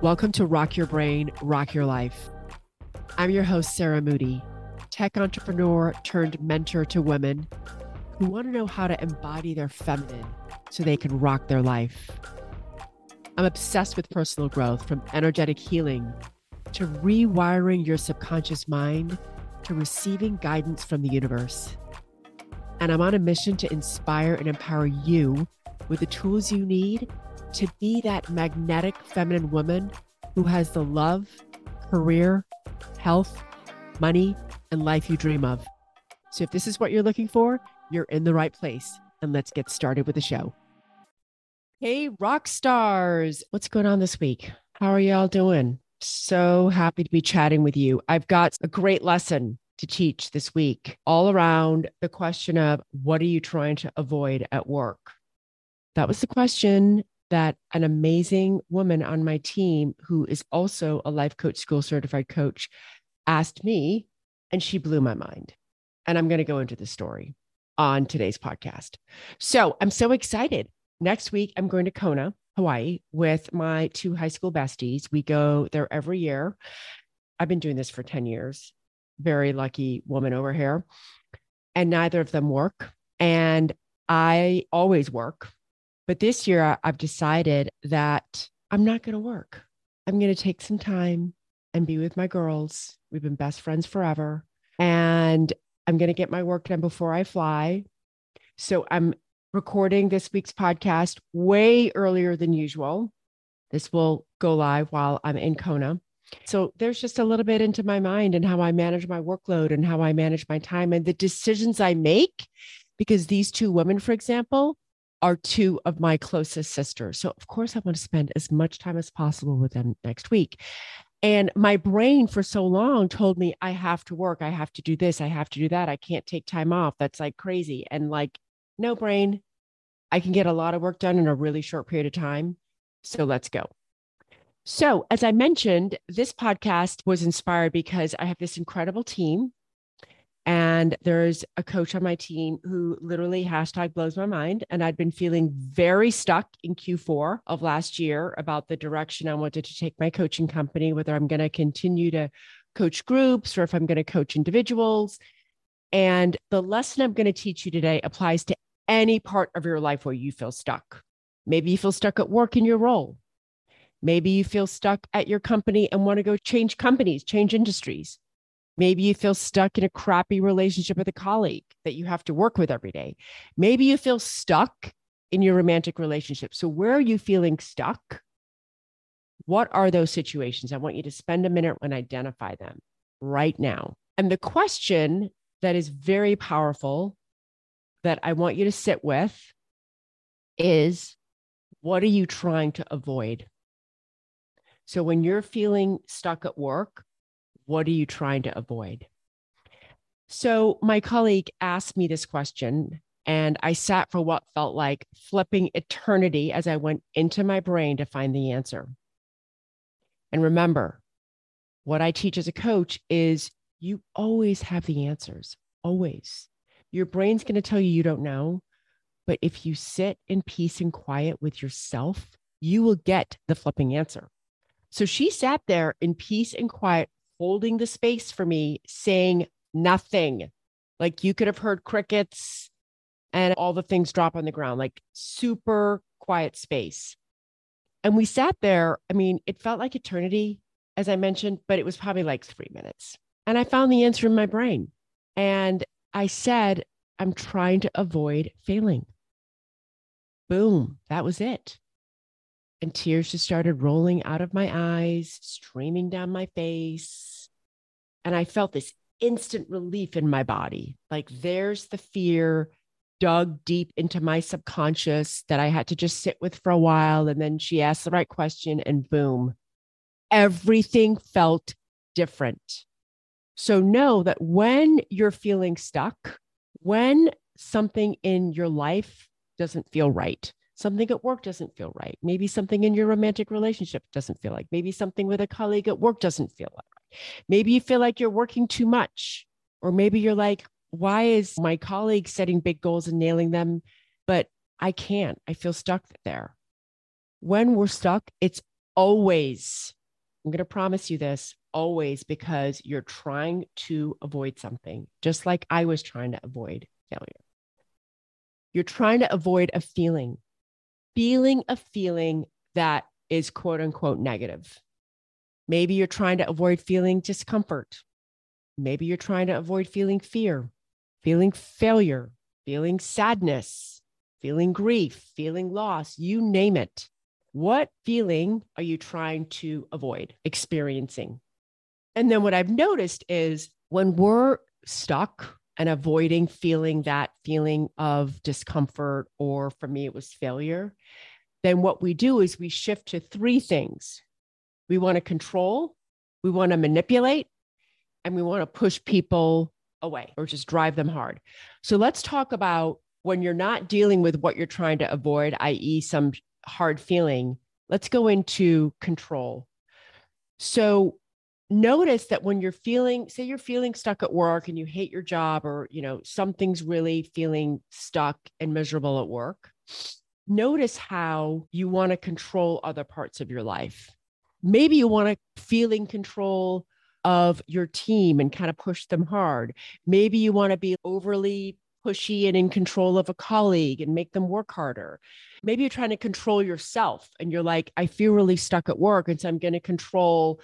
Welcome to Rock Your Brain, Rock Your Life. I'm your host, Sarah Moody, tech entrepreneur turned mentor to women who want to know how to embody their feminine so they can rock their life. I'm obsessed with personal growth from energetic healing to rewiring your subconscious mind to receiving guidance from the universe. And I'm on a mission to inspire and empower you with the tools you need to be that magnetic feminine woman who has the love, career, health, money, and life you dream of. So if this is what you're looking for, you're in the right place. And let's get started with the show. Hey, rock stars. What's going on this week? How are y'all doing? So happy to be chatting with you. I've got a great lesson to teach this week all around the question of what are you trying to avoid at work? That was the question that an amazing woman on my team who is also a life coach school certified coach asked me and she blew my mind. And i'm going to go into the story on today's podcast. So i'm so excited. Next week i'm going to kona hawaii with my two high school besties. We go there every year. I've been doing this for 10 years. Very lucky woman over here. And neither of them work. And i always work but this year, I've decided that I'm not going to work. I'm going to take some time and be with my girls. We've been best friends forever. And I'm going to get my work done before I fly. So I'm recording this week's podcast way earlier than usual. This will go live while I'm in Kona. So there's just a little bit into my mind and how I manage my workload and how I manage my time and the decisions I make. Because these two women, for example, are two of my closest sisters. So, of course, I want to spend as much time as possible with them next week. And my brain for so long told me, I have to work. I have to do this. I have to do that. I can't take time off. That's like crazy. And like, no brain, I can get a lot of work done in a really short period of time. So let's go. So, as I mentioned, this podcast was inspired because I have this incredible team and there's a coach on my team who literally hashtag blows my mind. And I'd been feeling very stuck in Q4 of last year about the direction I wanted to take my coaching company, whether I'm going to continue to coach groups or if I'm going to coach individuals. And the lesson I'm going to teach you today applies to any part of your life where you feel stuck. Maybe you feel stuck at work in your role. Maybe you feel stuck at your company and want to go change companies, change industries. Maybe you feel stuck in a crappy relationship with a colleague that you have to work with every day. Maybe you feel stuck in your romantic relationship. So, where are you feeling stuck? What are those situations? I want you to spend a minute and identify them right now. And the question that is very powerful that I want you to sit with is what are you trying to avoid? So, when you're feeling stuck at work, what are you trying to avoid? So, my colleague asked me this question, and I sat for what felt like flipping eternity as I went into my brain to find the answer. And remember, what I teach as a coach is you always have the answers, always. Your brain's going to tell you you don't know. But if you sit in peace and quiet with yourself, you will get the flipping answer. So she sat there in peace and quiet holding the space for me, saying nothing. Like you could have heard crickets and all the things drop on the ground, like super quiet space. And we sat there. I mean, it felt like eternity, as I mentioned, but it was probably like three minutes. And I found the answer in my brain. And I said, I'm trying to avoid failing. Boom, that was it and tears just started rolling out of my eyes, streaming down my face. And I felt this instant relief in my body. Like there's the fear dug deep into my subconscious that I had to just sit with for a while. And then she asked the right question, and boom, everything felt different. So know that when you're feeling stuck, when something in your life doesn't feel right, something at work doesn't feel right. Maybe something in your romantic relationship doesn't feel like. Maybe something with a colleague at work doesn't feel like. Maybe you feel like you're working too much. Or maybe you're like, why is my colleague setting big goals and nailing them, but I can't? I feel stuck there. When we're stuck, it's always, I'm going to promise you this, always because you're trying to avoid something, just like I was trying to avoid failure. You're trying to avoid a feeling, feeling a feeling that is quote unquote negative. Maybe you're trying to avoid feeling discomfort. Maybe you're trying to avoid feeling fear, feeling failure, feeling sadness, feeling grief, feeling loss, you name it. What feeling are you trying to avoid experiencing? And then what I've noticed is when we're stuck and avoiding feeling that feeling of discomfort, or for me, it was failure, then what we do is we shift to three things we want to control, we want to manipulate, and we want to push people away or just drive them hard. So let's talk about when you're not dealing with what you're trying to avoid, i.e., some hard feeling, let's go into control. So notice that when you're feeling, say you're feeling stuck at work and you hate your job or, you know, something's really feeling stuck and miserable at work, notice how you want to control other parts of your life. Maybe you want to feel in control of your team and kind of push them hard. Maybe you want to be overly pushy and in control of a colleague and make them work harder. Maybe you're trying to control yourself and you're like, I feel really stuck at work. And so I'm going to control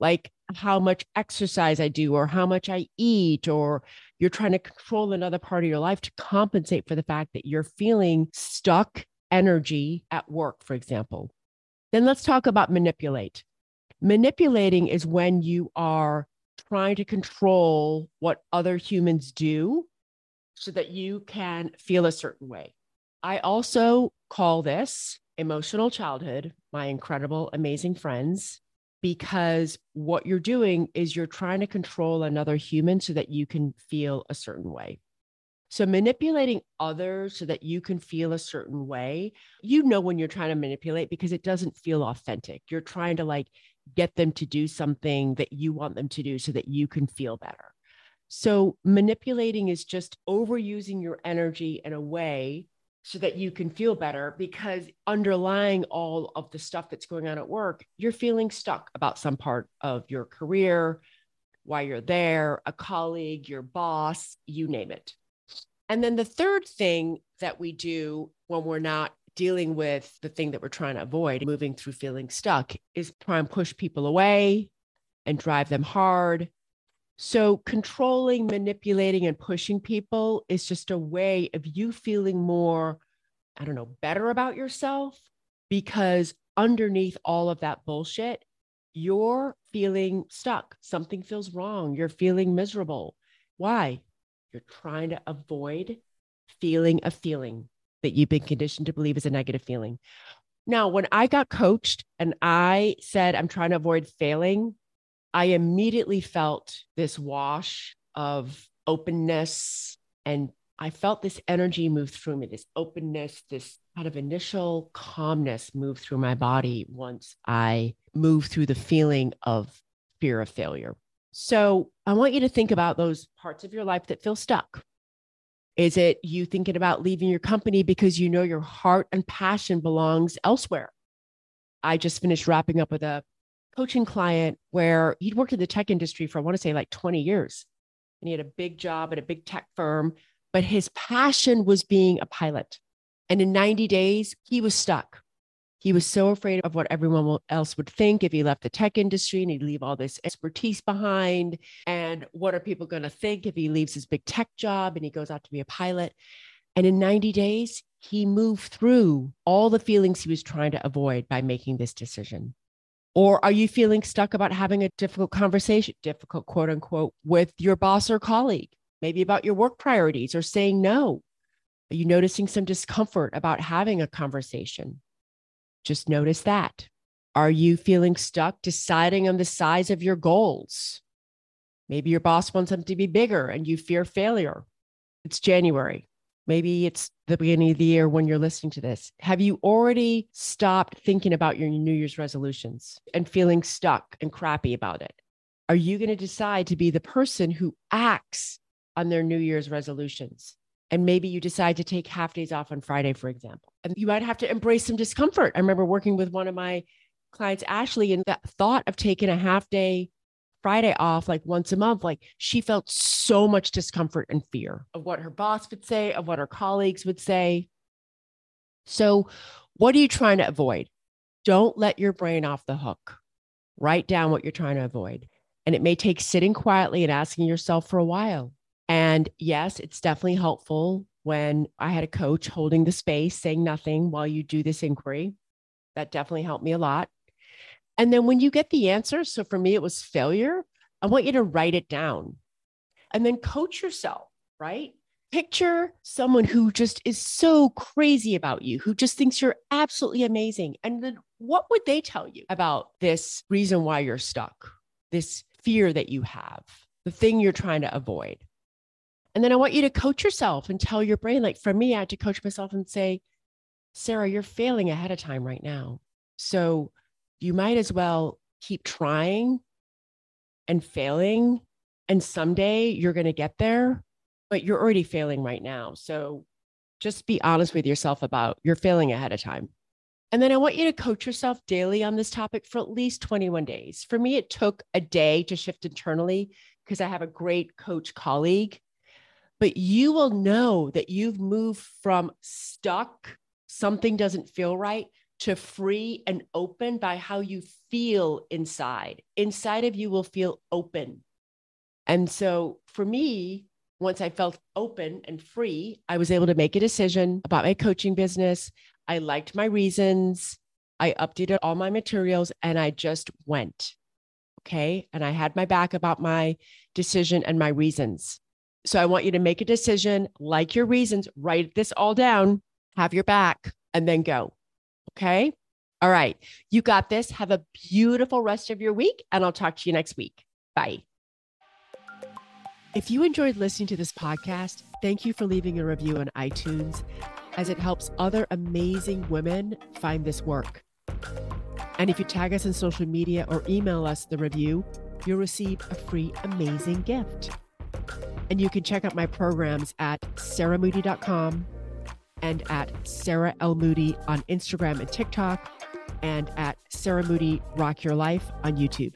like how much exercise I do or how much I eat, or you're trying to control another part of your life to compensate for the fact that you're feeling stuck energy at work, for example. Then let's talk about manipulate. Manipulating is when you are trying to control what other humans do so that you can feel a certain way. I also call this emotional childhood, my incredible, amazing friends, because what you're doing is you're trying to control another human so that you can feel a certain way. So, manipulating others so that you can feel a certain way, you know, when you're trying to manipulate because it doesn't feel authentic. You're trying to like get them to do something that you want them to do so that you can feel better. So, manipulating is just overusing your energy in a way so that you can feel better because underlying all of the stuff that's going on at work, you're feeling stuck about some part of your career, why you're there, a colleague, your boss, you name it. And then the third thing that we do when we're not dealing with the thing that we're trying to avoid, moving through feeling stuck, is try and push people away and drive them hard so, controlling, manipulating, and pushing people is just a way of you feeling more, I don't know, better about yourself because underneath all of that bullshit, you're feeling stuck. Something feels wrong. You're feeling miserable. Why? You're trying to avoid feeling a feeling that you've been conditioned to believe is a negative feeling. Now, when I got coached and I said, I'm trying to avoid failing, I immediately felt this wash of openness and I felt this energy move through me, this openness, this kind of initial calmness move through my body once I moved through the feeling of fear of failure. So I want you to think about those parts of your life that feel stuck. Is it you thinking about leaving your company because you know your heart and passion belongs elsewhere? I just finished wrapping up with a coaching client where he'd worked in the tech industry for, I want to say, like 20 years. And he had a big job at a big tech firm, but his passion was being a pilot. And in 90 days, he was stuck. He was so afraid of what everyone else would think if he left the tech industry and he'd leave all this expertise behind. And what are people going to think if he leaves his big tech job and he goes out to be a pilot? And in 90 days, he moved through all the feelings he was trying to avoid by making this decision. Or are you feeling stuck about having a difficult conversation, difficult quote unquote, with your boss or colleague, maybe about your work priorities or saying no? Are you noticing some discomfort about having a conversation? Just notice that. Are you feeling stuck deciding on the size of your goals? Maybe your boss wants them to be bigger and you fear failure. It's January. Maybe it's the beginning of the year when you're listening to this. Have you already stopped thinking about your New Year's resolutions and feeling stuck and crappy about it? Are you going to decide to be the person who acts on their New Year's resolutions? And maybe you decide to take half days off on Friday, for example. And you might have to embrace some discomfort. I remember working with one of my clients, Ashley, and that thought of taking a half day Friday off like once a month, like she felt so much discomfort and fear of what her boss would say, of what her colleagues would say. So, what are you trying to avoid? Don't let your brain off the hook. Write down what you're trying to avoid. And it may take sitting quietly and asking yourself for a while. And yes, it's definitely helpful when I had a coach holding the space, saying nothing while you do this inquiry. That definitely helped me a lot. And then when you get the answer, so for me, it was failure, I want you to write it down and then coach yourself, right? Picture someone who just is so crazy about you, who just thinks you're absolutely amazing. And then what would they tell you about this reason why you're stuck, this fear that you have, the thing you're trying to avoid? And then I want you to coach yourself and tell your brain, like for me, I had to coach myself and say, Sarah, you're failing ahead of time right now. So you might as well keep trying and failing. And someday you're going to get there, but you're already failing right now. So just be honest with yourself about you're failing ahead of time. And then I want you to coach yourself daily on this topic for at least 21 days. For me, it took a day to shift internally because I have a great coach colleague. But you will know that you've moved from stuck, something doesn't feel right, to free and open by how you feel inside. Inside of you will feel open. And so for me, once I felt open and free, I was able to make a decision about my coaching business. I liked my reasons. I updated all my materials and I just went. Okay. And I had my back about my decision and my reasons. So I want you to make a decision, like your reasons, write this all down, have your back, and then go. Okay. All right. You got this. Have a beautiful rest of your week, and I'll talk to you next week. Bye. If you enjoyed listening to this podcast, thank you for leaving a review on iTunes as it helps other amazing women find this work. And if you tag us in social media or email us the review, you'll receive a free amazing gift. And you can check out my programs at sarahmoody.com and at Sarah L. Moody on Instagram and TikTok, and at Sarah Moody Rock Your Life on YouTube.